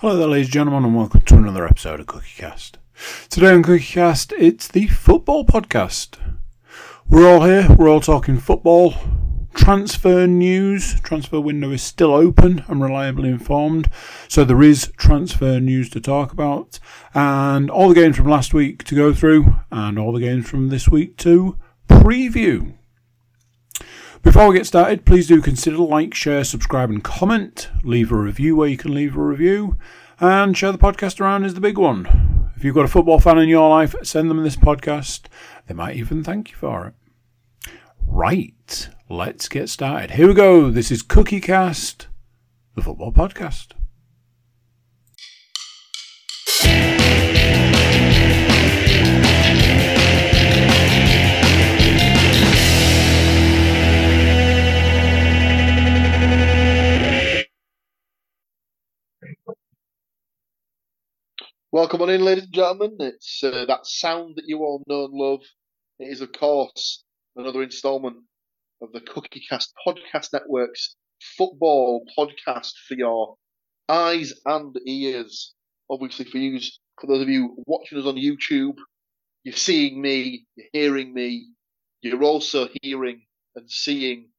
Hello there, ladies and gentlemen, and welcome to another episode of CookieCast. Today on CookieCast, it's the football podcast. We're all here, we're all talking football, transfer news. Transfer window is still open, I'm reliably informed, so there is transfer news to talk about, and all the games from last week to go through, and all the games from this week to preview. Before we get started, please do consider like, share, subscribe, and comment. Leave a review where you can leave a review, and share the podcast around is the big one. If you've got a football fan in your life, send them this podcast. They might even thank you for it. Right, let's get started. Here we go. This is CookieCast, the football podcast. Welcome on in, ladies and gentlemen. It's uh, that sound that you all know and love. It is, of course, another instalment of the CookieCast Podcast Network's football podcast for your eyes and ears. Obviously, for you, for those of you watching us on YouTube, you're seeing me, you're hearing me, you're also hearing and seeing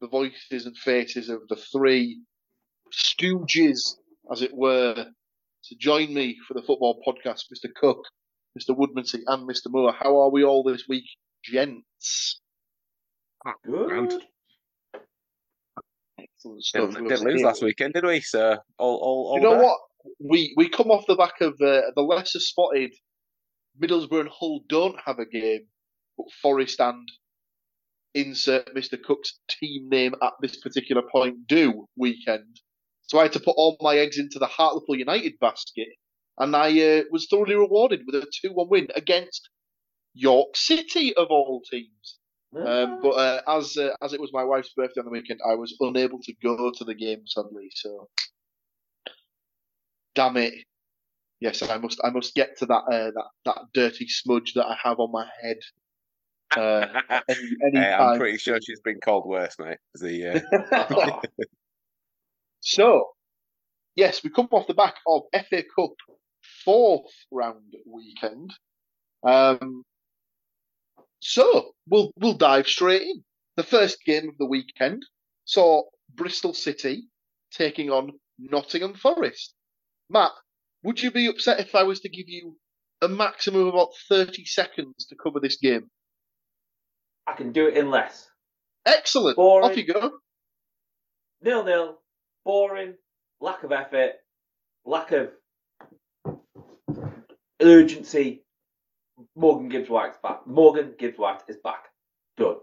the voices and faces of the three stooges, as it were, to join me for the football podcast, Mr. Cook, Mr. Woodmansey, and Mr. Moore. How are we all this week, gents? Good. Excellent stuff. Didn't, didn't lose last weekend, did we? So all, all, all You know there. what? We we come off the back of uh, the lesser spotted Middlesbrough and Hull don't have a game, but Forest and insert Mr. Cook's team name at this particular point do weekend. So I had to put all my eggs into the Hartlepool United basket, and I uh, was thoroughly rewarded with a 2 1 win against York City, of all teams. Um, but uh, as uh, as it was my wife's birthday on the weekend, I was unable to go to the game sadly. So, damn it! Yes, I must I must get to that uh, that that dirty smudge that I have on my head. Uh, any, any Hey, I'm pretty sure she's been called worse, mate. The uh, so, yes, we come off the back of FA Cup fourth round weekend. Um, so we'll we'll dive straight in. The first game of the weekend saw Bristol City taking on Nottingham Forest. Matt, would you be upset if I was to give you a maximum of about thirty seconds to cover this game? I can do it in less. Excellent. Boring. Off you go. Nil nil, boring, lack of effort, lack of urgency. Morgan Gibbs White's back. Morgan Gibbs White is back. Done.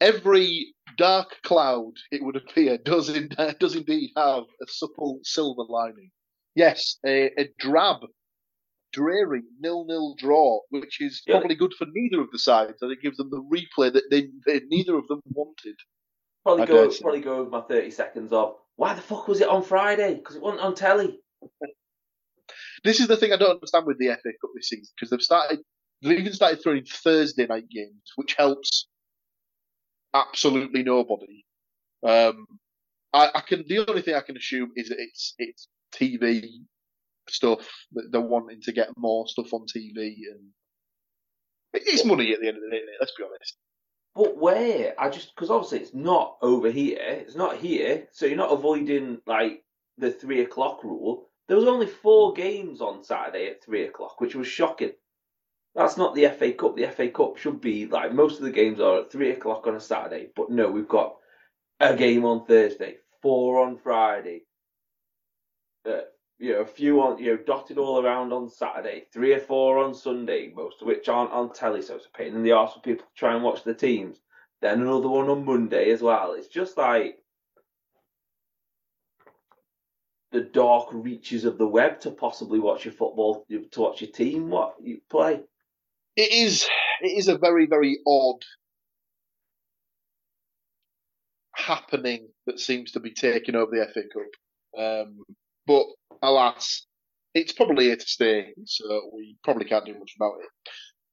every dark cloud, it would appear, does in, does indeed have a supple silver lining. Yes, a, a drab, dreary nil-nil draw, which is Yeah. probably good for neither of the sides, and it gives them the replay that they, they neither of them wanted. Probably I go probably go with my thirty seconds of why the fuck was it on Friday? Because it wasn't on telly. This is the thing I don't understand with the FA Cup this season because they've started, they've even started throwing Thursday night games, which helps absolutely nobody. Um, I, I can the only thing I can assume is that it's it's TV stuff that they're wanting to get more stuff on TV and it's money at the end of the day. Let's be honest. But where? I just because obviously it's not over here. It's not here, so you're not avoiding like the three o'clock rule. There was only four games on Saturday at three o'clock, which was shocking. That's not the FA Cup. The FA Cup should be like most of the games are at three o'clock on a Saturday, but no, we've got a game on Thursday, four on Friday, uh, you know, a few on you know dotted all around on Saturday, three or four on Sunday, most of which aren't on telly, so it's a pain in the arse for people to try and watch the teams. Then another one on Monday as well. It's just like the dark reaches of the web to possibly watch your football, to watch your team, what you play. It is it is a very very odd happening that seems to be taking over the FA Cup. Um, but alas, it's probably here to stay, so we probably can't do much about it.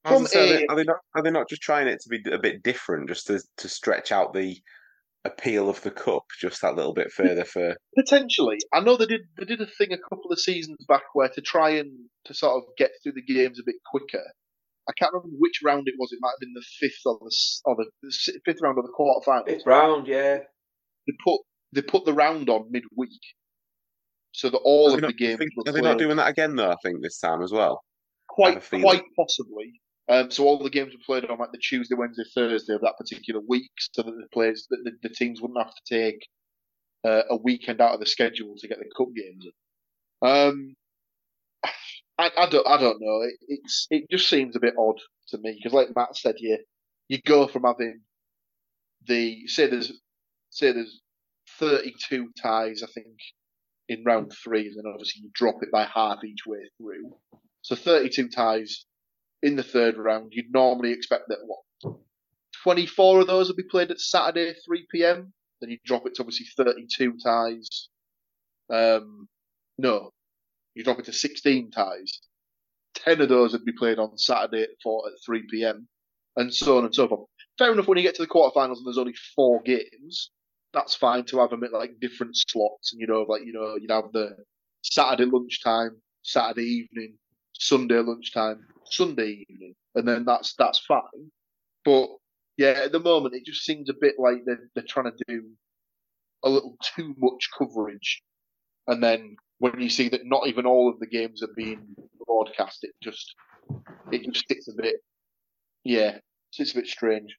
From gonna say, are, they, are they not are they not just trying it to be a bit different, just to to stretch out the appeal of the cup just that little bit further for Potentially, I know they did. They did a thing a couple of seasons back where to try and to sort of get through the games a bit quicker. I can't remember which round it was. It might have been the fifth or the or the, the s- fifth round of the quarterfinals. Fifth round, yeah. They put they put the round on midweek, so that all of they the not- games think- are they not doing that again though? I think this time as well. quite have a feeling. quite possibly. Um, so all the games were played on like the Tuesday, Wednesday, Thursday of that particular week, so that the players, the, the, the teams wouldn't have to take uh, a weekend out of the schedule to get the cup games. in. Um, I, I don't, I don't know. It, it's it just seems a bit odd to me because, like Matt said, you you go from having the say there's say there's 32 ties, I think, in round three, and then obviously you drop it by half each way through. So 32 ties in the third round. You'd normally expect that what 24 of those would be played at Saturday 3 p.m. Then you drop it to obviously 32 ties. Um, no, you drop it to 16 ties. 10 of those would be played on Saturday at 4 at 3 p.m. and so on and so forth. Fair enough when you get to the quarterfinals and there's only four games. That's fine to have them at like different slots, and you know, like you know, you'd have the Saturday lunchtime, Saturday evening, Sunday lunchtime, Sunday evening, and then that's that's fine. But yeah, at the moment it just seems a bit like they're they're trying to do a little too much coverage, and then when you see that not even all of the games are being broadcast, it just it just sits a bit yeah, it's a bit strange.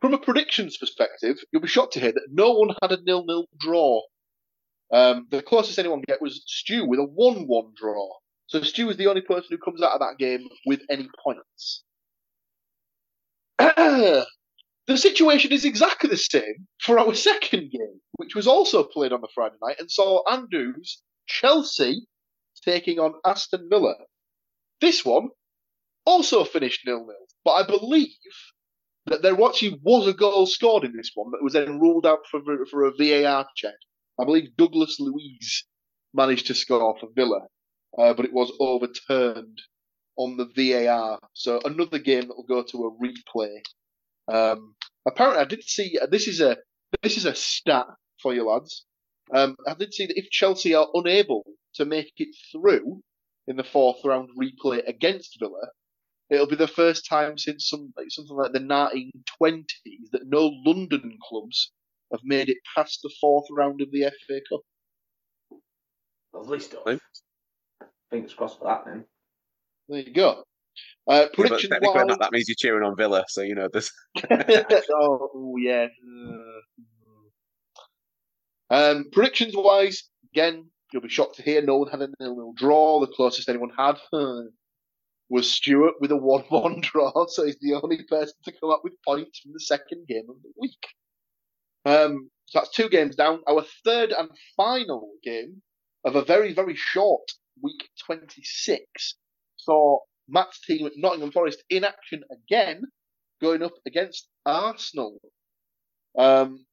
From a predictions perspective, you'll be shocked to hear that no one had a nil-nil draw. Um, the closest anyone get was Stu with a one-one draw. So Stu is the only person who comes out of that game with any points. the situation is exactly the same for our second game, which was also played on the Friday night and saw Andrews Chelsea taking on Aston Villa. This one also finished nil-nil, but I believe that there actually was a goal scored in this one that was then ruled out for for a VAR check. I believe Douglas Luiz managed to score for Villa, uh, but it was overturned on the VAR. So another game that will go to a replay. Um, apparently, I did see this is a this is a stat for you lads. Um, I did see that if Chelsea are unable to make it through in the fourth round replay against Villa, it'll be the first time since some like something like the 1920s that no London clubs have made it past the fourth round of the FA Cup. Lovely stuff. Lovely. Fingers crossed for that then. There you go. Uh, prediction technically, wise, that, that means you're cheering on Villa, so you know this. oh, ooh, yeah. Um, predictions wise, again, you'll be shocked to hear no one had a nil-nil draw. The closest anyone had was Stuart with a one-one draw, so he's the only person to come up with points from the second game of the week. Um, so that's two games down. Our third and final game of a very, very short week 26 saw Matt's team at Nottingham Forest in action again, going up against Arsenal. Um,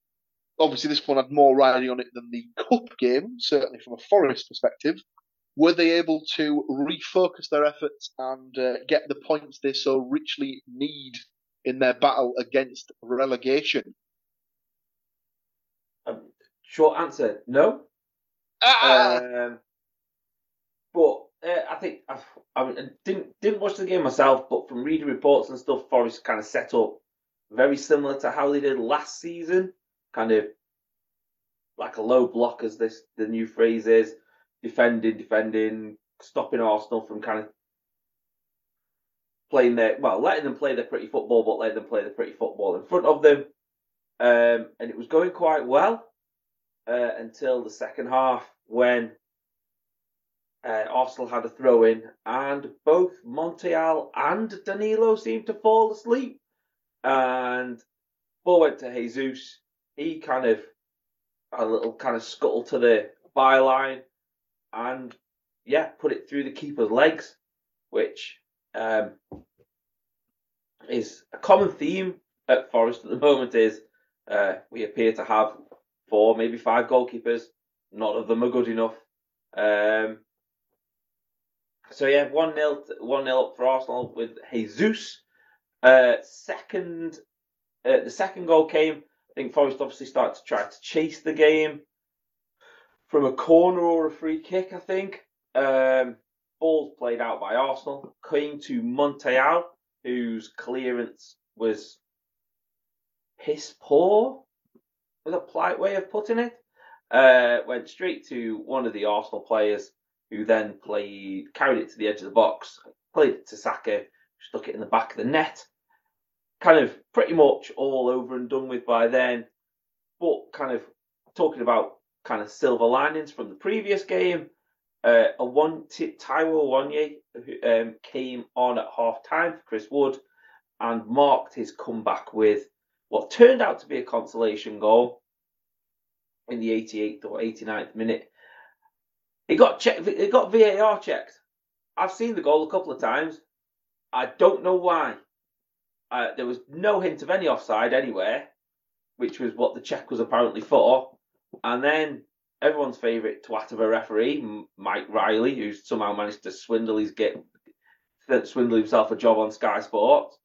obviously, this one had more riding on it than the cup game, certainly from a Forest perspective. Were they able to refocus their efforts and uh, get the points they so richly need in their battle against relegation? Um, short answer, no. Ah! Um, but uh, I think I, I didn't didn't watch the game myself, but from reading reports and stuff, Forest kind of set up very similar to how they did last season, kind of like a low block, as this the new phrase is, defending, defending, stopping Arsenal from kind of playing their well, letting them play their pretty football, but letting them play the pretty football in front of them, um, and it was going quite well uh, until the second half when uh, Arsenal had a throw in, and both Montiel and Danilo seemed to fall asleep. And ball went to Jesus. He kind of a little kind of scuttle to the byline, and yeah, put it through the keeper's legs, which um, is a common theme at Forest at the moment. Is uh, we appear to have four, maybe five goalkeepers. None of them are good enough. Um, so yeah, one 0 one 0 up for Arsenal with Jesus. Uh, second uh, the second goal came. I think Forest obviously started to try to chase the game from a corner or a free kick. I think um, balls played out by Arsenal came to Montiel, whose clearance was piss poor. Was a polite way of putting it. Uh, went straight to one of the Arsenal players, who then played carried it to the edge of the box, played it to Saka, stuck it in the back of the net. Kind of pretty much all over and done with by then. But kind of talking about kind of silver linings from the previous game. Uh, a one tip Taiwo Awoniyi um, came on at half time for Chris Wood and marked his comeback with what turned out to be a consolation goal in the 88th or 89th minute. It got checked. It got VAR checked. I've seen the goal a couple of times. I don't know why. Uh, there was no hint of any offside anywhere, which was what the check was apparently for. And then everyone's favourite twat of a referee, Mike Riley, who somehow managed to swindle his get swindle himself a job on Sky Sports,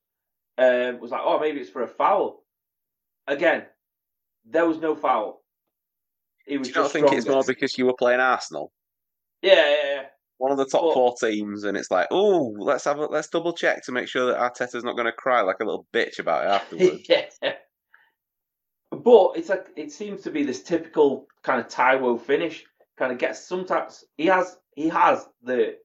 um, was like, "Oh, maybe it's for a foul." Again, there was no foul. He was Do you not think it's more because you were playing Arsenal? Yeah, yeah, yeah. One of the top but, four teams, and it's like, oh, let's have a, let's double check to make sure that Arteta's not going to cry like a little bitch about it afterwards. yeah. But it's like it seems to be this typical kind of Taiwo finish. Kind of gets sometimes he has he has the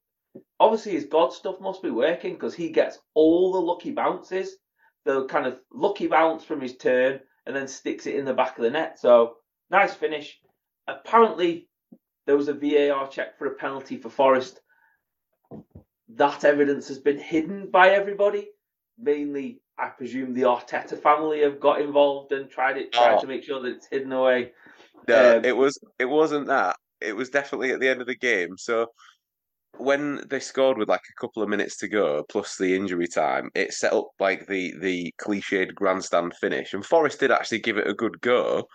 obviously his God stuff must be working because he gets all the lucky bounces, the kind of lucky bounce from his turn, and then sticks it in the back of the net. So nice finish. Apparently, there was a VAR check for a penalty for Forest. That evidence has been hidden by everybody, mainly I presume the Arteta family have got involved and tried it, tried oh. to make sure that it's hidden away. No, um, it was it wasn't that. It was definitely at the end of the game. So when they scored with like a couple of minutes to go, plus the injury time, it set up like the the cliched grandstand finish. And Forest did actually give it a good go.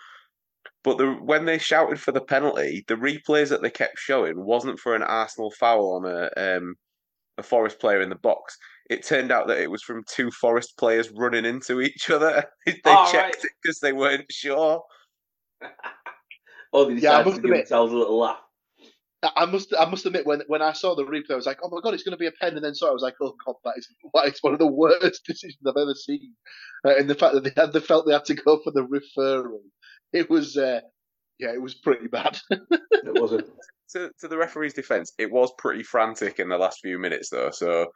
But the when they shouted for the penalty, the replays that they kept showing wasn't for an Arsenal foul on a um, a Forest player in the box it turned out that it was from two Forest players running into each other. they oh, checked right. it because they weren't sure. oh, they decided yeah, I must to give themselves a little laugh. I must, I must admit, when when I saw the replay, I was like, "Oh my god, it's going to be a pen," and then saw, I was like, "Oh god, that is that is one of the worst decisions I've ever seen." Uh, and the fact that they had, they felt they had to go for the referral, it was, uh, yeah, it was pretty bad. it wasn't. To, to the referee's defence, it was pretty frantic in the last few minutes, though. So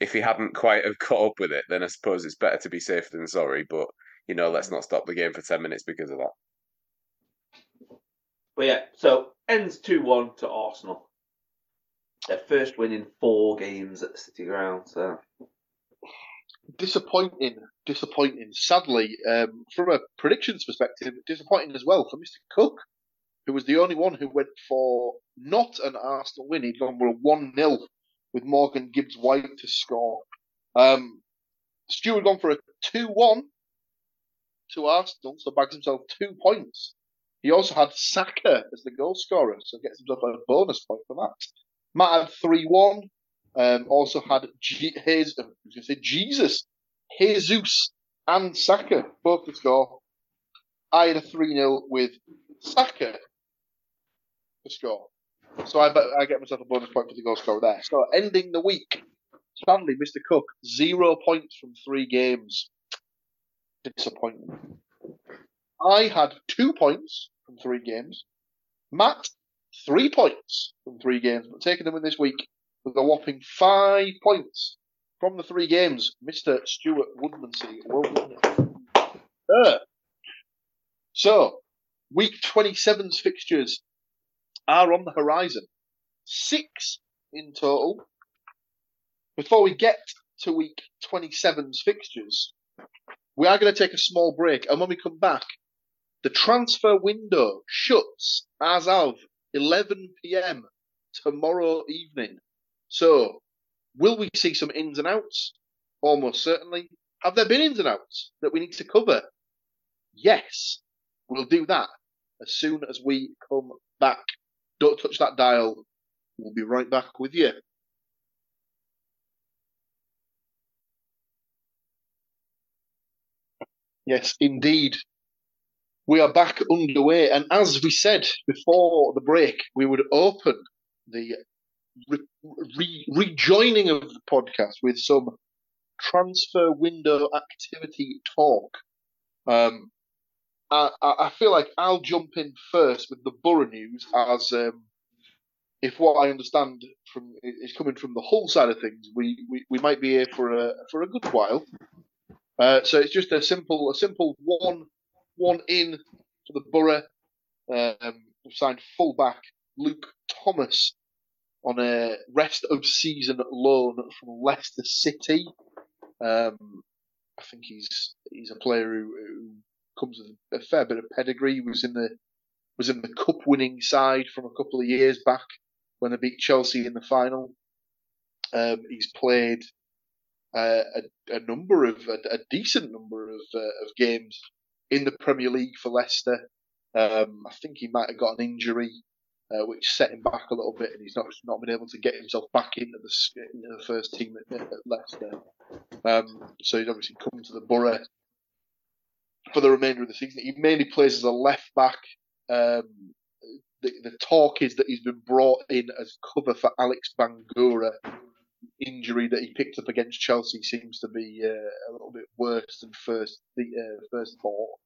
if he hadn't quite have caught up with it, then I suppose it's better to be safe than sorry. But you know, let's not stop the game for ten minutes because of that. But yeah, so ends two one to Arsenal. Their first win in four games at the City Ground. So disappointing, disappointing. Sadly, um, from a predictions perspective, disappointing as well for Mr. Cook, who was the only one who went for not an Arsenal win. He'd gone for a one 0 with Morgan Gibbs White to score. Um, Stuart gone for a 2 1 to Arsenal, so bags himself two points. He also had Saka as the goal scorer, so gets himself a bonus point for that. Matt had 3 1. Um, also had G- his, I was going to say Jesus, Jesus and Saka both to score. I had a 3 0 with Saka to score. So I, I get myself a bonus point for the goal scorer there. So ending the week, Stanley, Mr. Cook, zero points from three games. Disappointment. I had two points from three games. Matt, three points from three games, but taking them in this week with a whopping five points from the three games. Mr. Stuart Woodmansey will win. Uh, so, week 27's fixtures are on the horizon. Six in total. Before we get to week 27's fixtures, we are going to take a small break. And when we come back, the transfer window shuts as of 11 pm tomorrow evening. So, will we see some ins and outs? Almost certainly. Have there been ins and outs that we need to cover? Yes. We'll do that as soon as we come back. Don't touch that dial. We'll be right back with you. Yes, indeed. We are back underway, and as we said before the break, we would open the re- re- rejoining of the podcast with some transfer window activity talk. Um, I, I feel like I'll jump in first with the Borough news, as um, if what I understand from is coming from the Hull side of things, we, we, we might be here for a for a good while. Uh, so it's just a simple a simple one one in for the Borough. Um, we've signed fullback Luke Thomas on a rest of season loan from Leicester City. Um, I think he's he's a player who, who comes with a fair bit of pedigree. He was in the was in the cup winning side from a couple of years back when they beat Chelsea in the final. Um, he's played uh, a, a, number of a, a decent number of uh, of games in the Premier League for Leicester. Um, I think he might have got an injury uh, which set him back a little bit, and he's not not been able to get himself back into the into the first team at, at Leicester. Um, so he's obviously come to the Borough for the remainder of the season. He mainly plays as a left back. Um, the, the talk is that he's been brought in as cover for Alex Bangura. Injury that he picked up against Chelsea seems to be uh, a little bit worse than first the uh, first thought.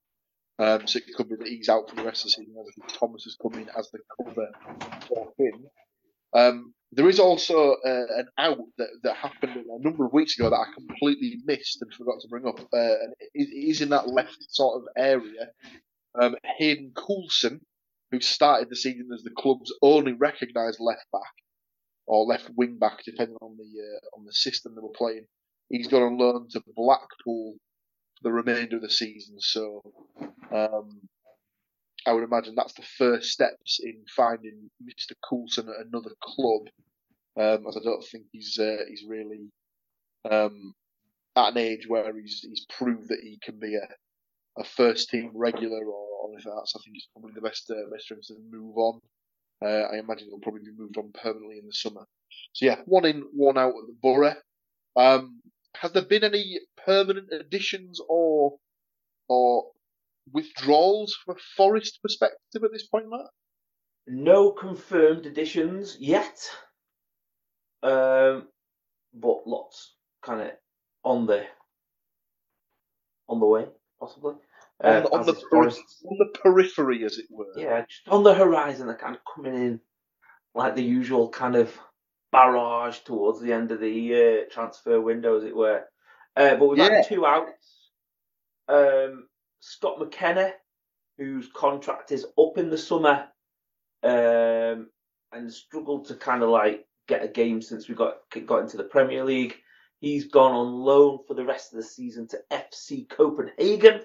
Um, so it could be that he's out for the rest of the season. Thomas has come in as the cover for him. Um, there is also uh, an out that, that happened a number of weeks ago that I completely missed and forgot to bring up. Uh, and it is in that left sort of area. Um, Hayden Coulson, who started the season as the club's only recognised left back or left wing back, depending on the uh, on the system they were playing. He's gone on loan to Blackpool for the remainder of the season. So um, I would imagine that's the first steps in finding Mr. Coulson at another club, um, as I don't think he's uh, he's really um, at an age where he's he's proved that he can be a, a first team regular or, or anything. So I think it's probably the best uh, best for him to move on. Uh, I imagine he'll probably be moved on permanently in the summer. So yeah, one in, one out at the Borough. Um, has there been any permanent additions or or withdrawals from a Forest perspective at this point, Matt? No confirmed additions yet, um, but lots kind of on the on the way, possibly. On, uh, on the on the periphery, as it were. Yeah, just on the horizon, they're kind of coming in like the usual kind of barrage towards the end of the uh, transfer window, as it were. Uh, but we've yeah. had two outs. Um, Scott McKenna, whose contract is up in the summer, um, and struggled to kind of like get a game since we got got into the Premier League. He's gone on loan for the rest of the season to FC Copenhagen.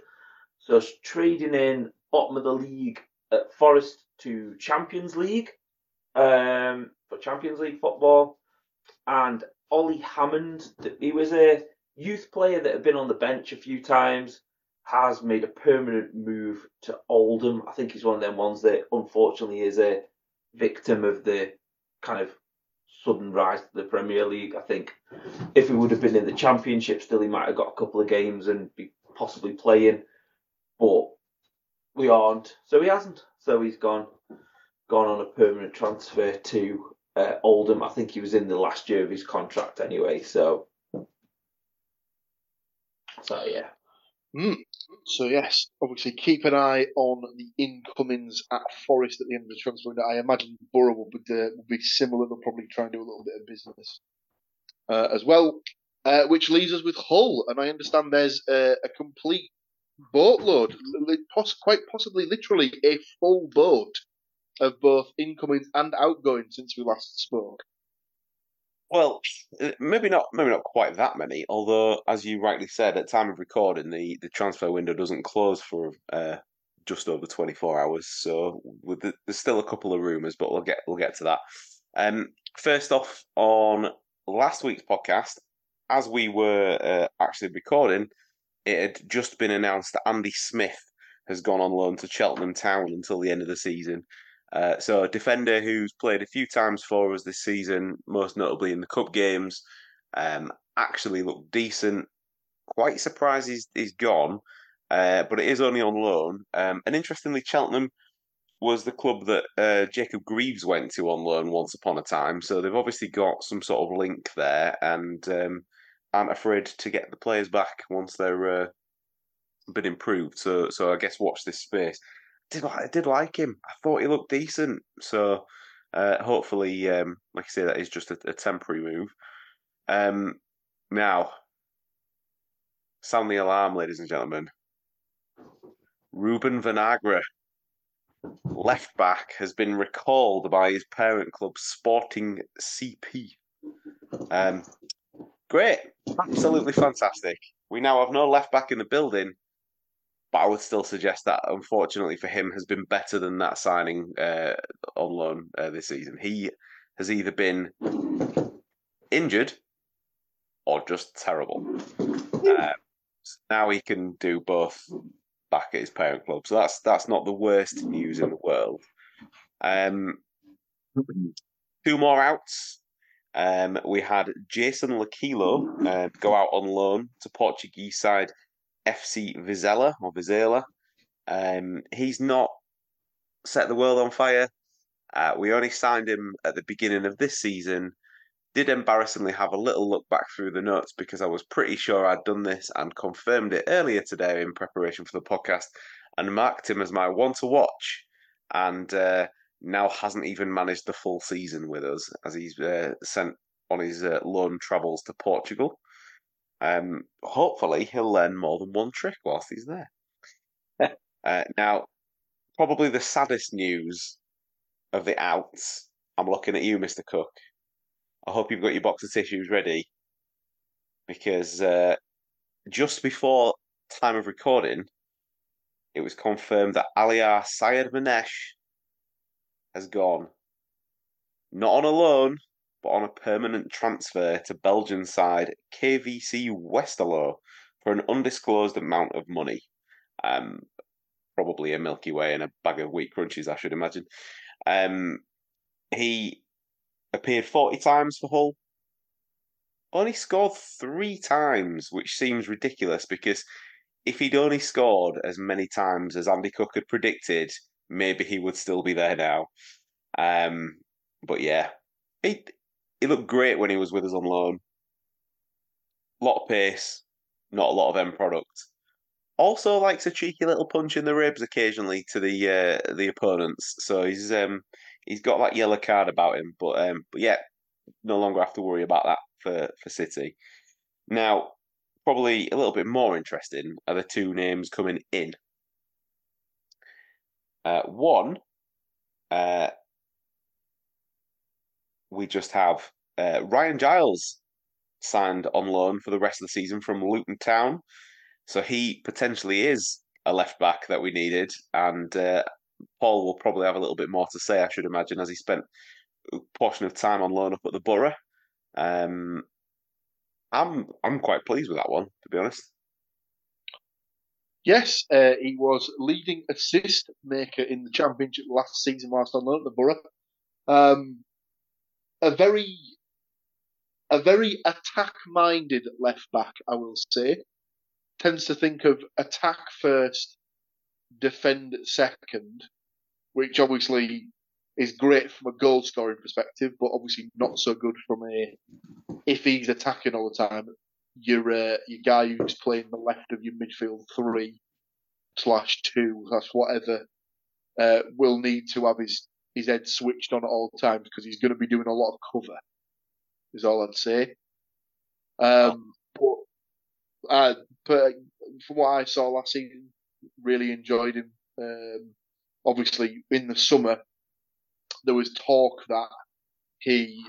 So trading in bottom of the league at Forest to Champions League um, for Champions League football. And Ollie Hammond, he was a youth player that had been on the bench a few times has made a permanent move to Oldham. I think he's one of them ones that unfortunately is a victim of the kind of sudden rise to the Premier League. I think if he would have been in the Championship still, he might have got a couple of games and be possibly playing. But we aren't, so he hasn't. So he's gone, gone on a permanent transfer to uh, Oldham. I think he was in the last year of his contract anyway. So, so yeah. Mm. So yes, obviously keep an eye on the incomings at Forest at the end of the transfer window. I imagine Borough will be, will be similar. They'll probably try and do a little bit of business uh, as well, uh, which leaves us with Hull. And I understand there's a, a complete boatload, quite possibly literally a full boat of both incomings and outgoings since we last spoke. Well, uh, maybe not. Maybe not quite that many. Although, as you rightly said, at time of recording, the, the transfer window doesn't close for uh, just over twenty four hours. So the, there's still a couple of rumours, but we'll get we'll get to that. Um, first off, on last week's podcast, as we were uh, actually recording, it had just been announced that Andy Smith has gone on loan to Cheltenham Town until the end of the season. Uh, so a defender who's played a few times for us this season, most notably in the cup games, um, actually looked decent. Quite surprised he's, he's gone. uh, but it is only on loan. Um, and interestingly, Cheltenham was the club that uh, Jacob Greaves went to on loan once upon a time. So they've obviously got some sort of link there, and um, aren't afraid to get the players back once they're uh, been improved. So so I guess watch this space. Did I did like him? I thought he looked decent. So uh, hopefully, um, like I say, that is just a, a temporary move. Um, now, sound the alarm, ladies and gentlemen. Ruben Vinagre, left back, has been recalled by his parent club, Sporting CP. Um, great, absolutely fantastic. We now have no left back in the building, but I would still suggest that, unfortunately for him, has been better than that signing uh, on loan uh, this season. He has either been injured or just terrible. Uh, now he can do both back at his parent club, so that's that's not the worst news in the world. Um, two more outs. Um, we had Jason Lokilo uh, go out on loan to Portuguese side FC Vizela or Vizela. Um, he's not set the world on fire. Uh, we only signed him at the beginning of this season. Did embarrassingly have a little look back through the notes because I was pretty sure I'd done this and confirmed it earlier today in preparation for the podcast and marked him as my one to watch. And uh, now hasn't even managed the full season with us as he's uh, sent on his uh, loan travels to Portugal. Um, hopefully, he'll learn more than one trick whilst he's there. uh, now, probably the saddest news of the outs. I'm looking at you, Mr. Cook. I hope you've got your box of tissues ready because uh, just before time of recording, it was confirmed that Allahyar Sayyadmanesh has gone. Not on a loan, but on a permanent transfer to Belgian side KVC Westerlo for an undisclosed amount of money. Um, probably a Milky Way and a bag of Wheat Crunchies, I should imagine. Um, he appeared 40 times for Hull, only scored three times, which seems ridiculous because if he'd only scored as many times as Andy Cook had predicted, maybe he would still be there now. Um, but yeah, he he looked great when he was with us on loan. A lot of pace, not a lot of end product. Also likes a cheeky little punch in the ribs occasionally to the uh, the opponents. So he's um he's got that yellow card about him. But um but yeah, no longer have to worry about that for for City. Now, probably a little bit more interesting are the two names coming in. Uh, one, uh, we just have uh, Ryan Giles signed on loan for the rest of the season from Luton Town. So he potentially is a left back that we needed. And uh, Paul will probably have a little bit more to say, I should imagine, as he spent a portion of time on loan up at the Borough. Um, I'm I'm quite pleased with that one, to be honest. Yes, uh, he was leading assist maker in the championship last season whilst on loan at the Borough. Um, a very a very attack minded left back, I will say. Tends to think of attack first, defend second, which obviously is great from a goal scoring perspective, but obviously not so good from a if he's attacking all the time. Your uh, your guy who's playing the left of your midfield three slash two slash whatever uh, will need to have his his head switched on at all times because he's going to be doing a lot of cover. Is all I'd say. Um, but, uh, but from what I saw last season, really enjoyed him. Um, obviously, in the summer, there was talk that he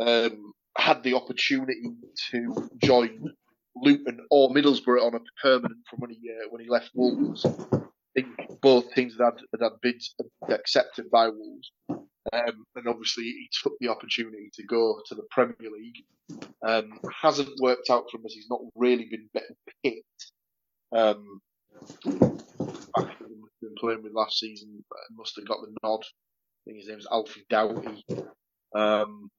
um, had the opportunity to join Luton or Middlesbrough on a permanent from when he uh, when he left Wolves. Think both teams had had, bids accepted by Wolves, um, and obviously he took the opportunity to go to the Premier League. Um, hasn't worked out for him as he's not really been picked. Um, been playing with last season, must have got the nod. I think his name's Alfie Doughty. Um,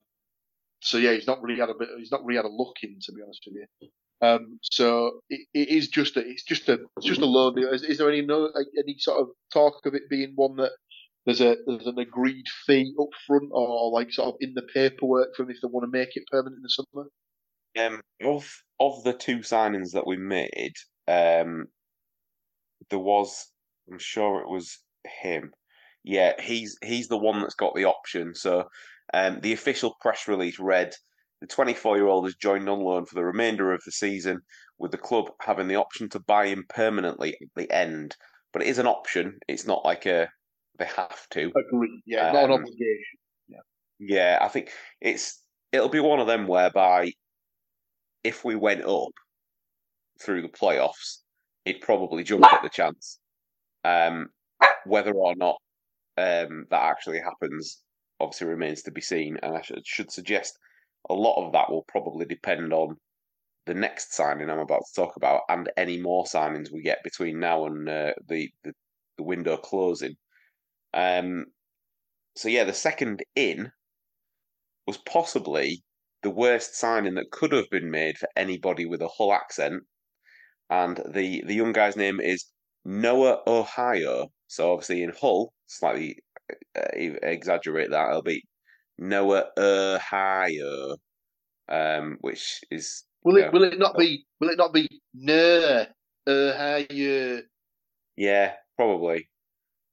so yeah, he's not really had a bit. He's not really had a look in, to be honest with you. Um, so it, it is just a, it's just a, it's just a loan deal. Is, is there any no, any sort of talk of it being one that there's a there's an agreed fee up front or like sort of in the paperwork for them if they want to make it permanent in the summer? Um, of of the two signings that we made, um, there was I'm sure it was him. Yeah, he's he's the one that's got the option. So, um, the official press release read the 24 year old has joined on loan for the remainder of the season, with the club having the option to buy him permanently at the end. But it is an option. It's not like a they have to. Agreed. Yeah, not an Um, obligation. Yeah, I think it's it'll be one of them whereby if we went up through the playoffs, he'd probably jump at the chance. Um, whether or not um, that actually happens obviously remains to be seen, and I should, should suggest a lot of that will probably depend on the next signing I'm about to talk about, and any more signings we get between now and uh, the, the the window closing. Um, so yeah, the second in was possibly the worst signing that could have been made for anybody with a Hull accent, and the the young guy's name is Noah Ohio. So obviously in Hull, slightly uh, exaggerate that. It'll be Noah Ohio, um, which is Will it Yeah. will it not be will it not be no uh yeah Yeah, probably.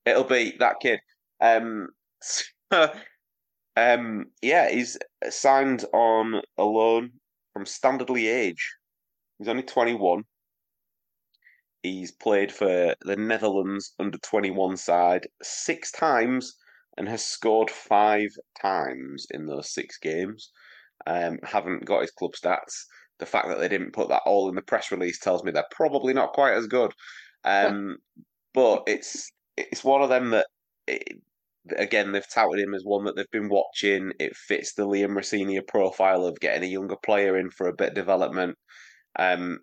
It'll be that kid. Um, um, yeah, he's signed on a loan from Standard Liège. He's only 21. He's played for the Netherlands under 21 side six times and has scored five times in those six games. Um, haven't got his club stats. The fact that they didn't put that all in the press release tells me they're probably not quite as good. Um, but it's it's one of them that it, again they've touted him as one that they've been watching. It fits the Liam Rosenior profile of getting a younger player in for a bit of development. Um,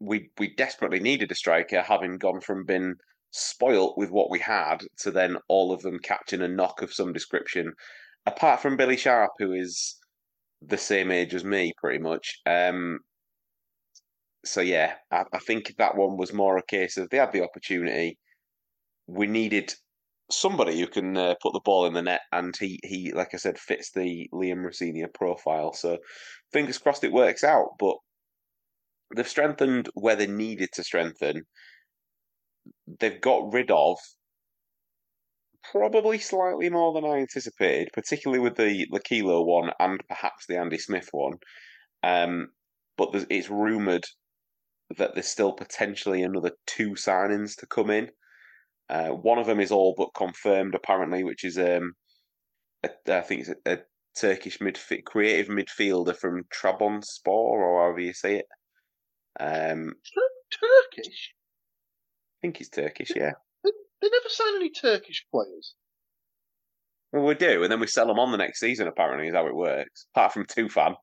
we we desperately needed a striker, having gone from being spoilt with what we had to then all of them catching a knock of some description. Apart from Billy Sharp, who is the same age as me, pretty much. Um, so yeah, I, I think that one was more a case of they had the opportunity. We needed somebody who can uh, put the ball in the net, and he he like I said fits the Liam Rosenior profile. So fingers crossed it works out. But they've strengthened where they needed to strengthen. They've got rid of probably slightly more than I anticipated, particularly with the Lokilo one and perhaps the Andy Smith one. Um, but it's rumoured that there's still potentially another two signings to come in. Uh, one of them is all but confirmed, apparently, which is um, a, I think it's a, a Turkish midf- creative midfielder from Trabzonspor, or however you say it. Um, Turkish. I think he's Turkish, yeah. They never sign any Turkish players. Well, we do, and then we sell them on the next season. Apparently, is how it works. Apart from Tufan,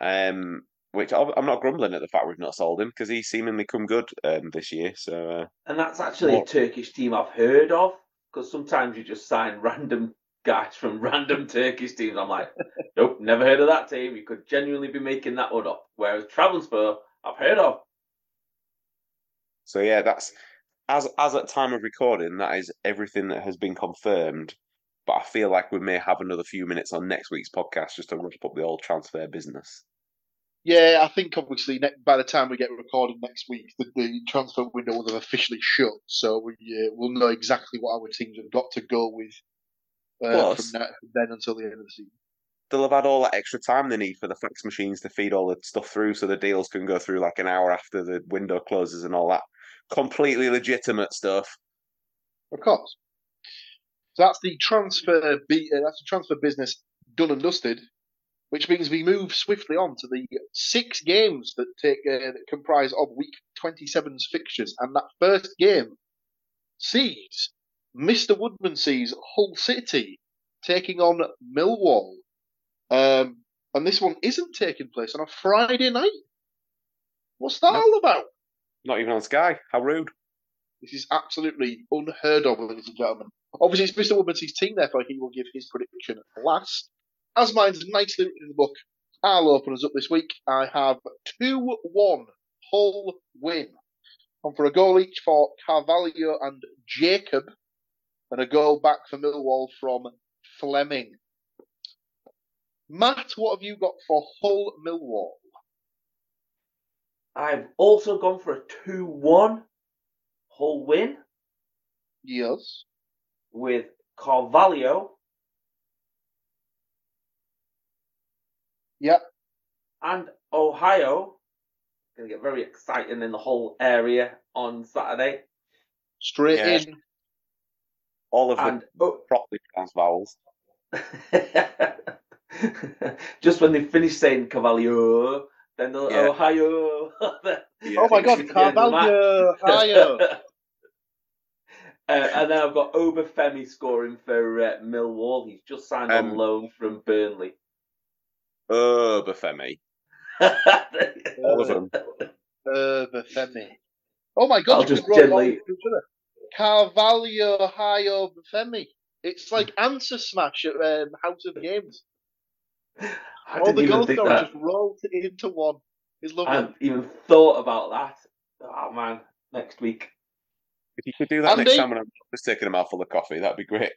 um, which I'm I'm not grumbling at the fact we've not sold him because he's seemingly come good um, this year. So uh, And that's actually What? a Turkish team I've heard of because sometimes you just sign random guys from random Turkish teams. I'm like, nope, never heard of that team. You could genuinely be making that one up. Whereas Trabzonspor, I've heard of. So yeah, that's as as at time of recording, that is everything that has been confirmed. But I feel like we may have another few minutes on next week's podcast just to wrap up the old transfer business. Yeah, I think obviously ne- by the time we get recorded next week, the, the transfer window will have officially shut, so we uh, will know exactly what our teams have got to go with uh, Plus- from, that, from then until the end of the season. They'll have had all that extra time they need for the fax machines to feed all the stuff through, so the deals can go through like an hour after the window closes and all that completely legitimate stuff. Of course. So that's the transfer. Be- uh, that's the transfer business done and dusted, which means we move swiftly on to the six games that take uh, that comprise of Week 27's fixtures, and that first game sees Mr. Woodmansey's Hull City taking on Millwall, um, and this one isn't taking place on a Friday night. What's that No. all about? Not even on Sky. How rude. This is absolutely unheard of, ladies and gentlemen. Obviously, it's Mr. Woodman's team, therefore he will give his prediction last. As mine's nicely written in the book, I'll open us up this week. I have 2 1 Hull win. And for a goal each for Carvalho and Jacob, and a goal back for Millwall from Flemming. Matt, what have you got for Hull Millwall? I've also gone for a 2 1 Hull win Yes. with Carvalho Yep. and Ohio. Going to get very exciting in the whole area on Saturday. Straight Yeah. in. All of And them oh, properly pronounced vowels. just when they finish saying Carvalho, then the Yeah. Ohio. Yeah. Oh my god, It's the end of the match. Carvalho, higher. Uh, and then I've got Obafemi scoring for uh, Millwall. He's just signed Um, on loan from Burnley. Oh, Bafemi. All of them. Uh, Bafemi. Oh my I'll god, just could gently- all into each other. Carvalho, Hayo, Bafemi. It's like answer smash at um, House of Games. I All the even goal think that. just rolled into one. It's I lovely. hadn't even thought about that. Oh man, next week. If you could do that Andy? next time when I'm just taking a mouthful of coffee, that'd be great.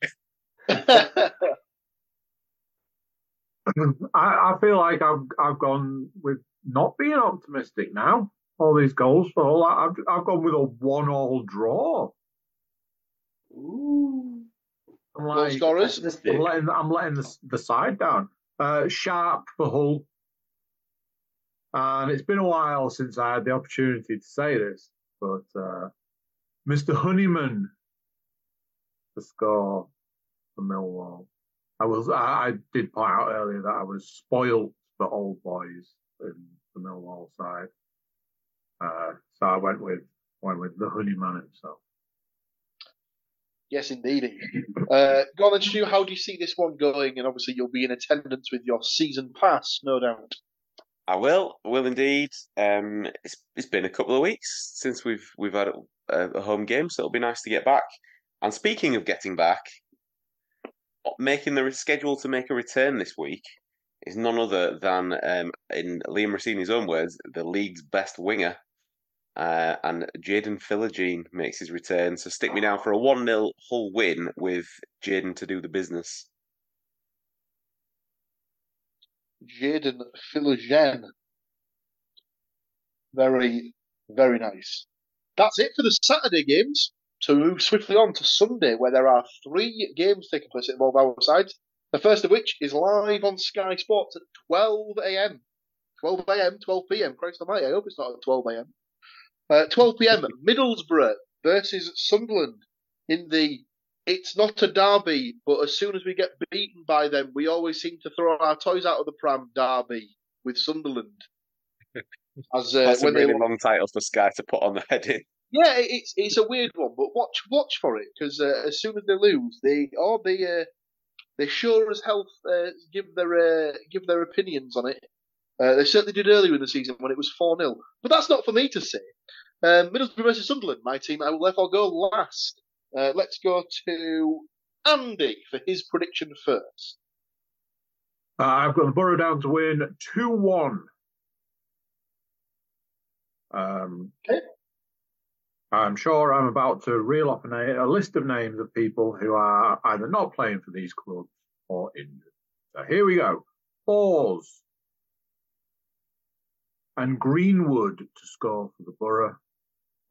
I, I feel like I've I've gone with not being optimistic now. All these goals for all I've I've gone with a one-all draw. Ooh. I'm like, scorers? I'm letting I'm letting the, the side down. Uh, sharp for Hull, and it's been a while since I had the opportunity to say this, but uh, Mr. Honeyman to score for Millwall. I was I, I did point out earlier that I was spoilt for old boys in the Millwall side, uh, so I went with went with the Honeyman himself. Yes, indeed. Uh, go on then, Stu. How do you see this one going? And obviously, you'll be in attendance with your season pass, no doubt. I will, will indeed. Um, it's it's been a couple of weeks since we've we've had a, a home game, so it'll be nice to get back. And speaking of getting back, making the schedule to make a return this week is none other than, um, in Liam Rosenior's own words, the league's best winger. Uh, and Jaden Philogene makes his return. So stick me down for a 1 0 Hull win with Jaden to do the business. Jaden Philogene. Very, very nice. That's it for the Saturday games. We move swiftly on to Sunday, where there are three games taking place at both our sides. The first of which is live on Sky Sports at 12 a.m. 12 a.m., 12 p.m. Christ almighty, I hope it's not at 12 a.m. Uh, 12 p.m. Middlesbrough versus Sunderland in the it's not a derby, but as soon as we get beaten by them, we always seem to throw our toys out of the pram derby with Sunderland. As uh, That's a really they long title for Sky to put on the heading. yeah, it's it's a weird one, but watch watch for it because uh, as soon as they lose, they or they uh, they sure as hell uh, give their uh, give their opinions on it. Uh, they certainly did earlier in the season when it was four 0 but that's not for me to say. Um, Middlesbrough versus Sunderland, my team. I will therefore go last. Uh, let's go to Andy for his prediction first. Uh, I've got the Borough down to win 2 1. Um, Okay. I'm sure I'm about to reel off a, na- a list of names of people who are either not playing for these clubs or injured. So here we go. Forss. And Greenwood to score for the Borough.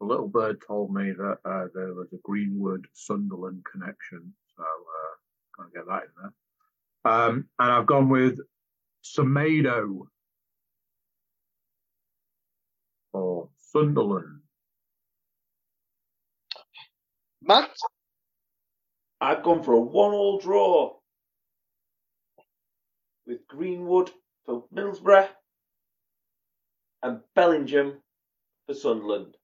The little bird told me that uh, there was a Greenwood Sunderland connection. So, uh, gotta get that in there. Um, and I've gone with Semedo for Sunderland. Matt, I've gone for a one-all draw with Greenwood for Middlesbrough and Bellingham for Sunderland.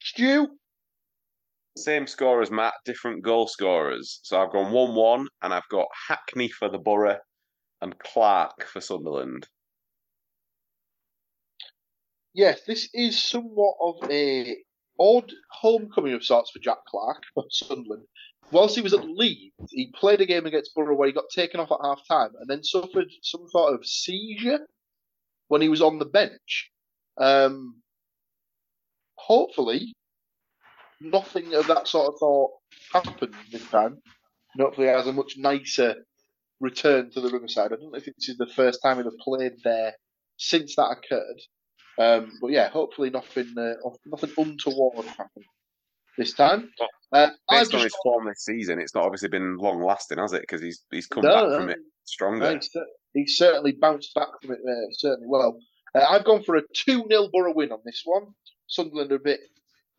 Stu, Same score as Matt, different goal scorers. So I've gone 1 1, and I've got Hackney for the Borough and Clarke for Sunderland. yes, this is somewhat of a odd homecoming of sorts for Jack Clarke for Sunderland. Whilst he was at Leeds, he played a game against Borough where he got taken off at half time and then suffered some sort of seizure when he was on the bench. Um, hopefully, nothing of that sort of thought happened this time. Hopefully, he has a much nicer return to the Riverside. I don't know if this is the first time he'd have played there since that occurred. Um, but yeah, hopefully nothing uh, nothing untoward happened this time. Uh, I've Based on his form this season, it's not obviously been long lasting, has it? Because he's he's come No, back no. from it No, stronger. he's certainly bounced back from it uh, certainly well. Uh, I've gone for a 2 0 Borough win on this one. Sunderland are a bit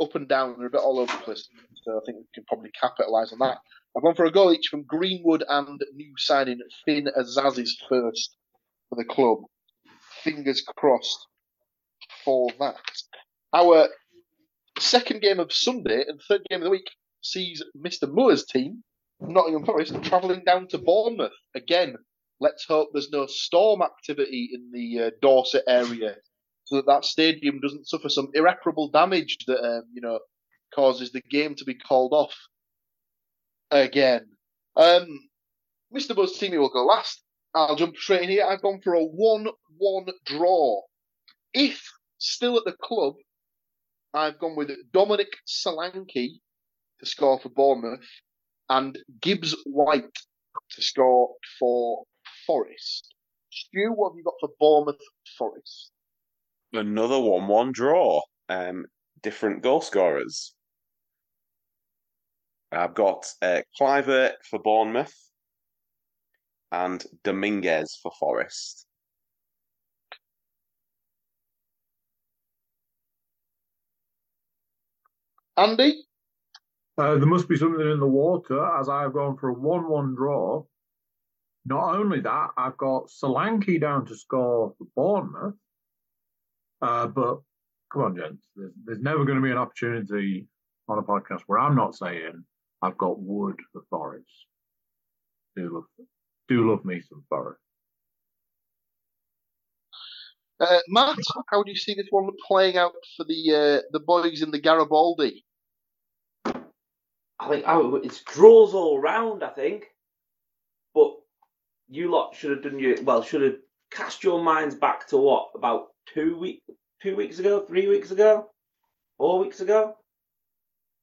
up and down, they're a bit all over the place, so I think we can probably capitalise on that. I've gone for a goal each from Greenwood and new signing Finn Azaz's first for the club. Fingers crossed for that. Our second game of Sunday and third game of the week sees Mr. Moore's team, Nottingham Forest, travelling down to Bournemouth again let's hope there's no storm activity in the uh, Dorset area, so that that stadium doesn't suffer some irreparable damage that um, you know causes the game to be called off again. Um, Mr. Buzz Teamy will go last. I'll jump straight in here. I've gone for a one-one draw. If still at the club, I've gone with Dominic Solanke to score for Bournemouth and Gibbs White to score for Forest. Stu, what have you got for Bournemouth Forest? Another one-one draw. Um, different goal scorers. I've got uh, Kluivert for Bournemouth and Dominguez for Forest. Andy? Uh, there must be something in the water as I've gone for a 1 1 draw. Not only that, I've got Solanke down to score for Bournemouth. Uh, but come on, gents, there's, there's never going to be an opportunity on a podcast where I'm not saying I've got Wood for Forest. Do love, do love me some Forest. Uh, Matt, how do you see this one playing out for the uh, the boys in the Garibaldi? I think oh, it's draws all round. I think, but you lot should have done your well. Should have cast your minds back to what about two week, two weeks ago, three weeks ago, four weeks ago.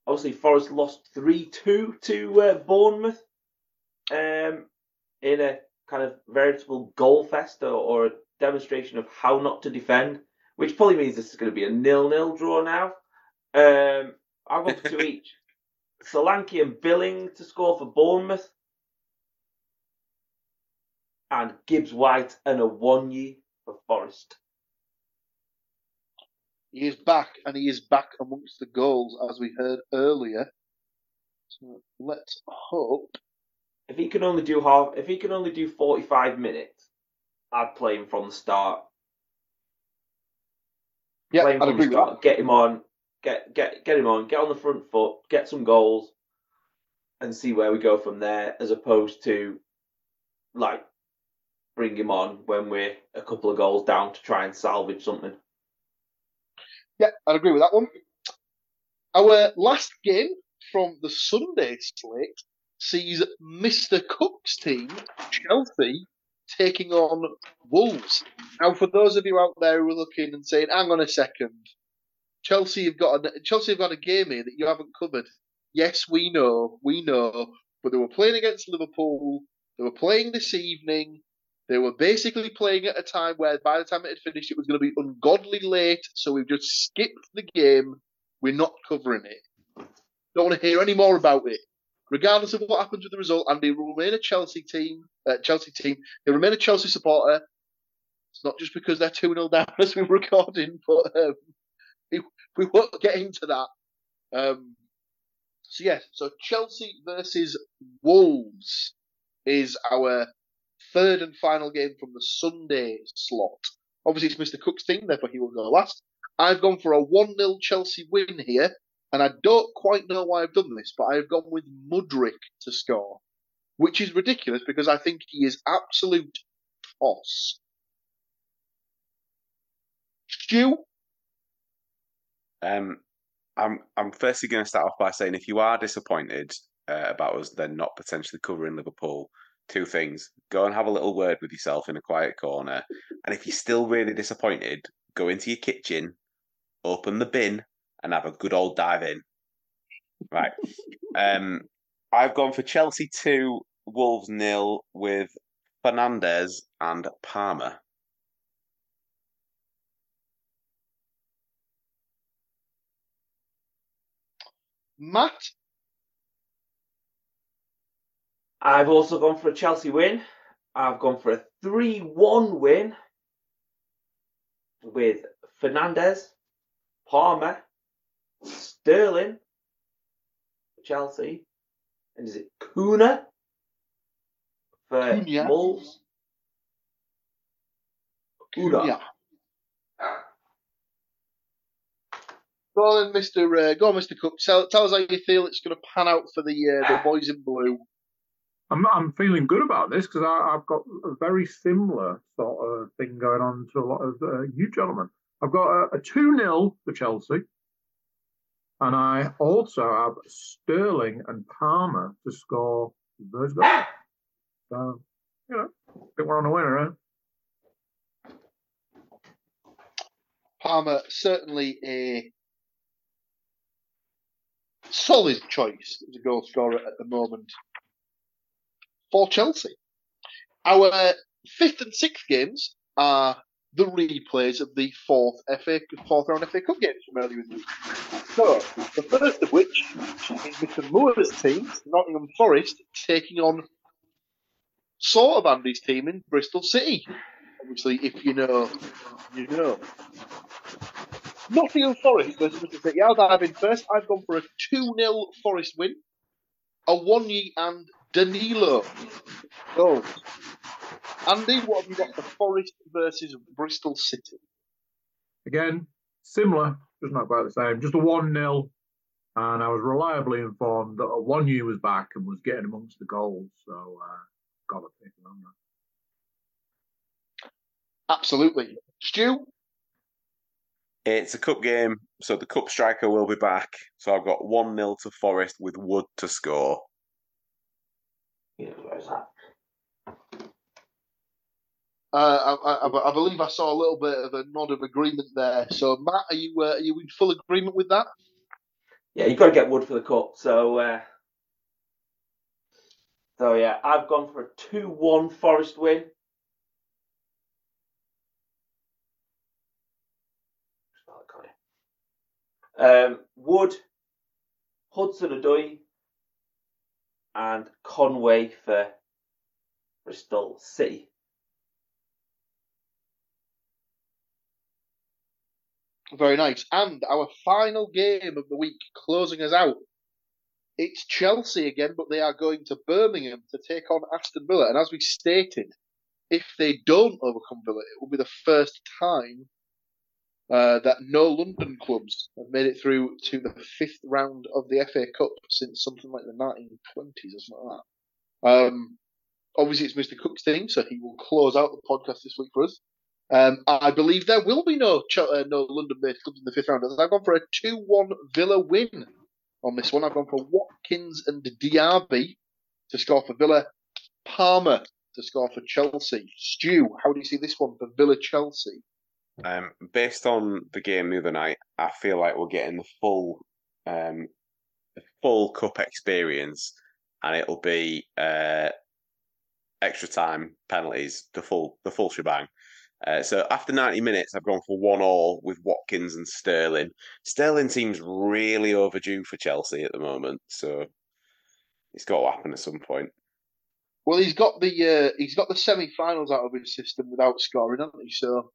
Obviously, Forest lost three two to uh, Bournemouth, um, in a kind of veritable goal fest or, or a demonstration of how not to defend, which probably means this is going to be a nil-nil draw now. Um, I've got two each. Solanke and Billing to score for Bournemouth. And Gibbs White and Awoniyi for Forest. He is back, and he is back amongst the goals, as we heard earlier. So let's hope. If he can only do half, if he can only do forty-five minutes, I'd play him from the start. Yeah, I'd from the agree with start. that. Get him on. Get get get him on. Get on the front foot. Get some goals, and see where we go from there. As opposed to, like, bring him on when we're a couple of goals down to try and salvage something. Yeah, I'd agree with that one. Our last game from the Sunday slate sees Mr. Cook's team, Chelsea, taking on Wolves. Now, for those of you out there who are looking and saying, "Hang on a second, Chelsea have got a Chelsea have got a game here that you haven't covered." Yes, we know, we know, but they were playing against Liverpool. They were playing this evening. They were basically playing at a time where, by the time it had finished, it was going to be ungodly late. So we've just skipped the game. We're not covering it. Don't want to hear any more about it. Regardless of what happens with the result, Andy will remain a Chelsea team. Uh, Chelsea team. He'll remain a Chelsea supporter. It's not just because they're two 0 down as we're recording, but um, we, won't get into that. Um, so yes, so Chelsea versus Wolves is our third and final game from the Sunday slot. Obviously, it's Mr. Cook's team, therefore he will go last. I've gone for a 1 0 Chelsea win here, and I don't quite know why I've done this, but I've gone with Mudryk to score, which is ridiculous because I think he is absolute toss. Stu, Um, I'm I'm firstly going to start off by saying if you are disappointed uh, about us then not potentially covering Liverpool, two things: go and have a little word with yourself in a quiet corner, and if you're still really disappointed, go into your kitchen, open the bin, and have a good old dive in. Right. Um, I've gone for Chelsea two, Wolves nil with Fernandez and Palmer. Matt, I've also gone for a Chelsea win. I've gone for a 3 1 win with Fernandez, Palmer, Sterling, Chelsea, and is it Kuna for Cunha. Wolves? Kuna. Go on, Mister. Uh, go on, Mister Cook. Tell, tell us how you feel it's going to pan out for the uh, the boys in blue. I'm I'm feeling good about this because I've got a very similar sort of thing going on to a lot of uh, you gentlemen. I've got a, a two 0 for Chelsea, and I also have Sterling and Palmer to score those goals. So you know, I think we're on a winner. Eh? Palmer certainly a solid choice as a goal scorer at the moment for Chelsea. Our fifth and sixth games are the replays of the fourth FA fourth round FA Cup games from earlier in the week. So the first of which is Mr. Moore's team, Nottingham Forest, taking on sort of Andy's team in Bristol City. Obviously, if you know, you know. Nottingham Forest versus City. Dive in first. I've gone for a 2 0 Forest win. Awoniyi and Danilo goals. Andy, what have you got for Forest versus Bristol City? Again, similar, just not quite the same. Just a one 0 and I was reliably informed that Awoniyi was back and was getting amongst the goals. So uh, got to pick him on that. Absolutely. Stu? It's a cup game, so the cup striker will be back. So I've got one 0 to Forest with Wood to score. Yeah, where's that? Uh, I, I, I believe I saw a little bit of a nod of agreement there. So, Matt, are you uh, are you in full agreement with that? Yeah, you've got to get Wood for the cup. So, uh, so yeah, I've gone for a two-one Forest win. Um, Wood, Hudson Odoi, and Conway for Bristol City. Very nice. And our final game of the week, closing us out. It's Chelsea again, but they are going to Birmingham to take on Aston Villa. And as we stated, if they don't overcome Villa, it will be the first time uh, that no London clubs have made it through to the fifth round of the FA Cup since something like the 1920s or something like that. Um, obviously, it's Mr. Cook's team, so he will close out the podcast this week for us. Um, I believe there will be no Ch- uh, no London-based clubs in the fifth round. I've gone for a two-one Villa win on this one. I've gone for Watkins and Diaby to score for Villa, Palmer to score for Chelsea. Stu, how do you see this one for Villa Chelsea? Um, based on the game the other night, I feel like we're getting the full, um, full cup experience, and it'll be uh, extra time, penalties, the full, the full shebang. Uh, so after 90 minutes, I've gone for one all with Watkins and Sterling. Sterling seems really overdue for Chelsea at the moment, so it's got to happen at some point. Well, he's got the uh, he's got the semi-finals out of his system without scoring, hasn't he? So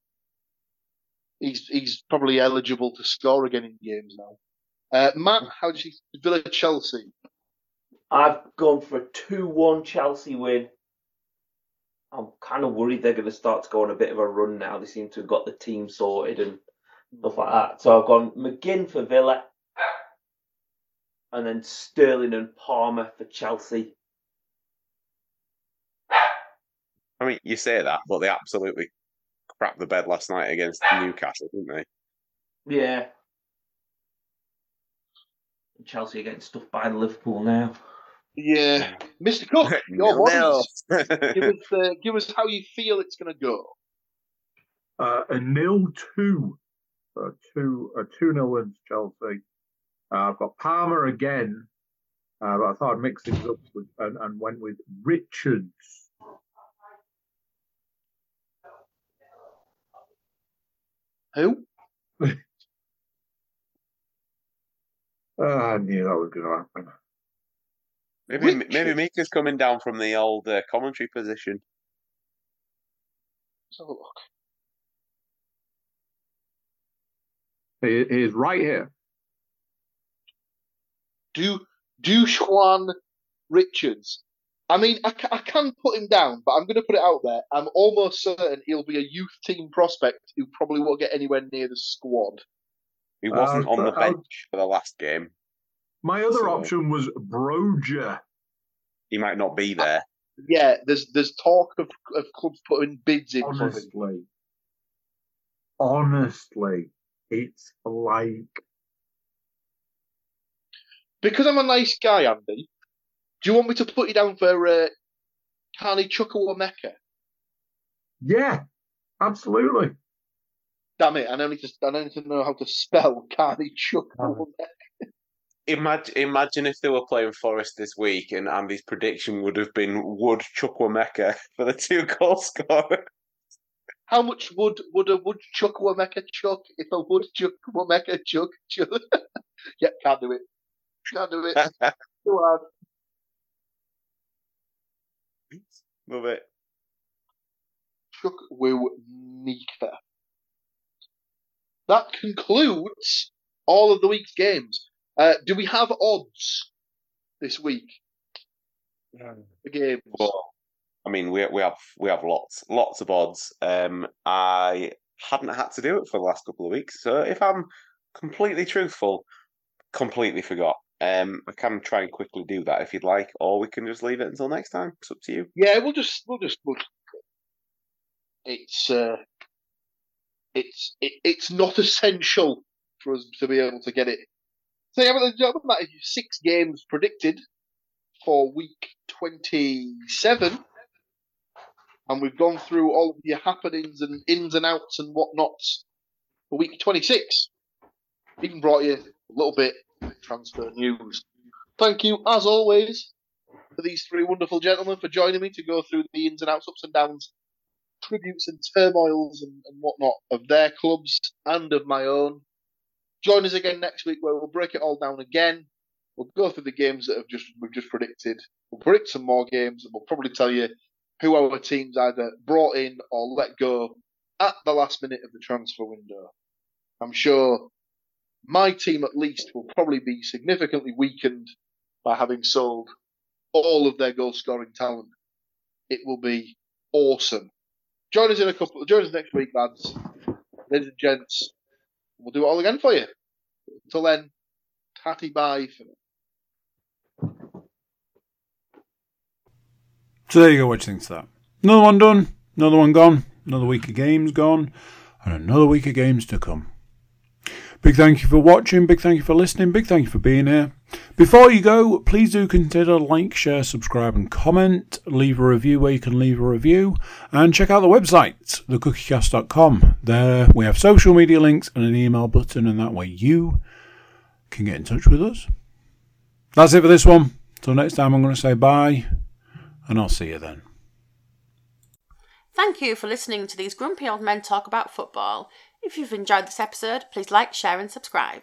he's he's probably eligible to score again in games now. Uh, Matt, how do you see Villa Chelsea? I've gone for a two-one Chelsea win. I'm kind of worried they're going to start to go on a bit of a run now. They seem to have got the team sorted and stuff like that. So I've gone McGinn for Villa, and then Sterling and Palmer for Chelsea. I mean, you say that, but they absolutely crapped the bed last night against Newcastle, didn't they? Yeah. Chelsea are getting stuffed by Liverpool now. Yeah, Mr. Cook, your words. give us, uh, give us how you feel it's going to go. Uh, a nil two, a two, a two nil wins Chelsea. Uh, I've got Palmer again, uh, but I thought I'd mix things up with, and, and went with Richards. Who? Uh, I knew that was going to happen. Maybe Richards. maybe Mika's coming down from the old uh, commentary position. Let's have a look. He, he is right here. Du Dujuan Richards. I mean, I, I can put him down, but I'm going to put it out there. I'm almost certain he'll be a youth team prospect who probably won't get anywhere near the squad. He wasn't Uh, on the but I'll- bench for the last game. My other So- option was Broja. He might not be there. Yeah, there's there's talk of, of clubs putting bids in. Honestly, honestly, it's like Because I'm a nice guy, Andy. Do you want me to put you down for uh, Carney Chukwuemeka? yeah, absolutely. Damn it! I don't need to. I don't need to know how to spell Carney Chukwuemeka. Imagine, imagine if they were playing Forest this week and Andy's prediction would have been Wood Chukwuemeka for the two goal scorer. How much wood would a would Chukwuemeka chuck if a would Chukwuemeka chuck? chuck? yeah, can't do it. Can't do it. Too hard. Love it. Chukwuemeka. That concludes all of the week's games. Uh, do we have odds this week? The games. Well, I mean, we we have we have lots lots of odds. Um, I hadn't had to do it for the last couple of weeks, so if I'm completely truthful, completely forgot. Um, I can try and quickly do that if you'd like, or we can just leave it until next time. It's up to you. Yeah, we'll just we'll just we'll it's uh it's it, it's not essential for us to be able to get it. So yeah, but that is six games predicted for week twenty seven. And we've gone through all of the happenings and ins and outs and whatnots for week twenty six. Even brought you a little bit transfer news. Thank you, as always, for these three wonderful gentlemen for joining me to go through the ins and outs, ups and downs, tributes and turmoils and, and whatnot of their clubs and of my own. Join us again next week where we'll break it all down again. We'll go through the games that have just we've just predicted. We'll predict some more games and we'll probably tell you who our teams either brought in or let go at the last minute of the transfer window. I'm sure my team at least will probably be significantly weakened by having sold all of their goal scoring talent. It will be awesome. Join us in a couple. Join us next week, lads, ladies and gents. We'll do it all again for you. Until then, tatty bye. So there you go. What do you think of that? Another one done. Another one gone. Another week of games gone, and another week of games to come. Big thank you for watching. Big thank you for listening. Big thank you for being here. Before you go, please do consider like, share, subscribe, and comment. Leave a review where you can leave a review, and check out the website, thecookiecast.com. There we have social media links and an email button, and that way you can get in touch with us. That's it for this one. Till next time, I'm going to say bye, and I'll see you then. Thank you for listening to these grumpy old men talk about football. If you've enjoyed this episode, please like, share, and subscribe.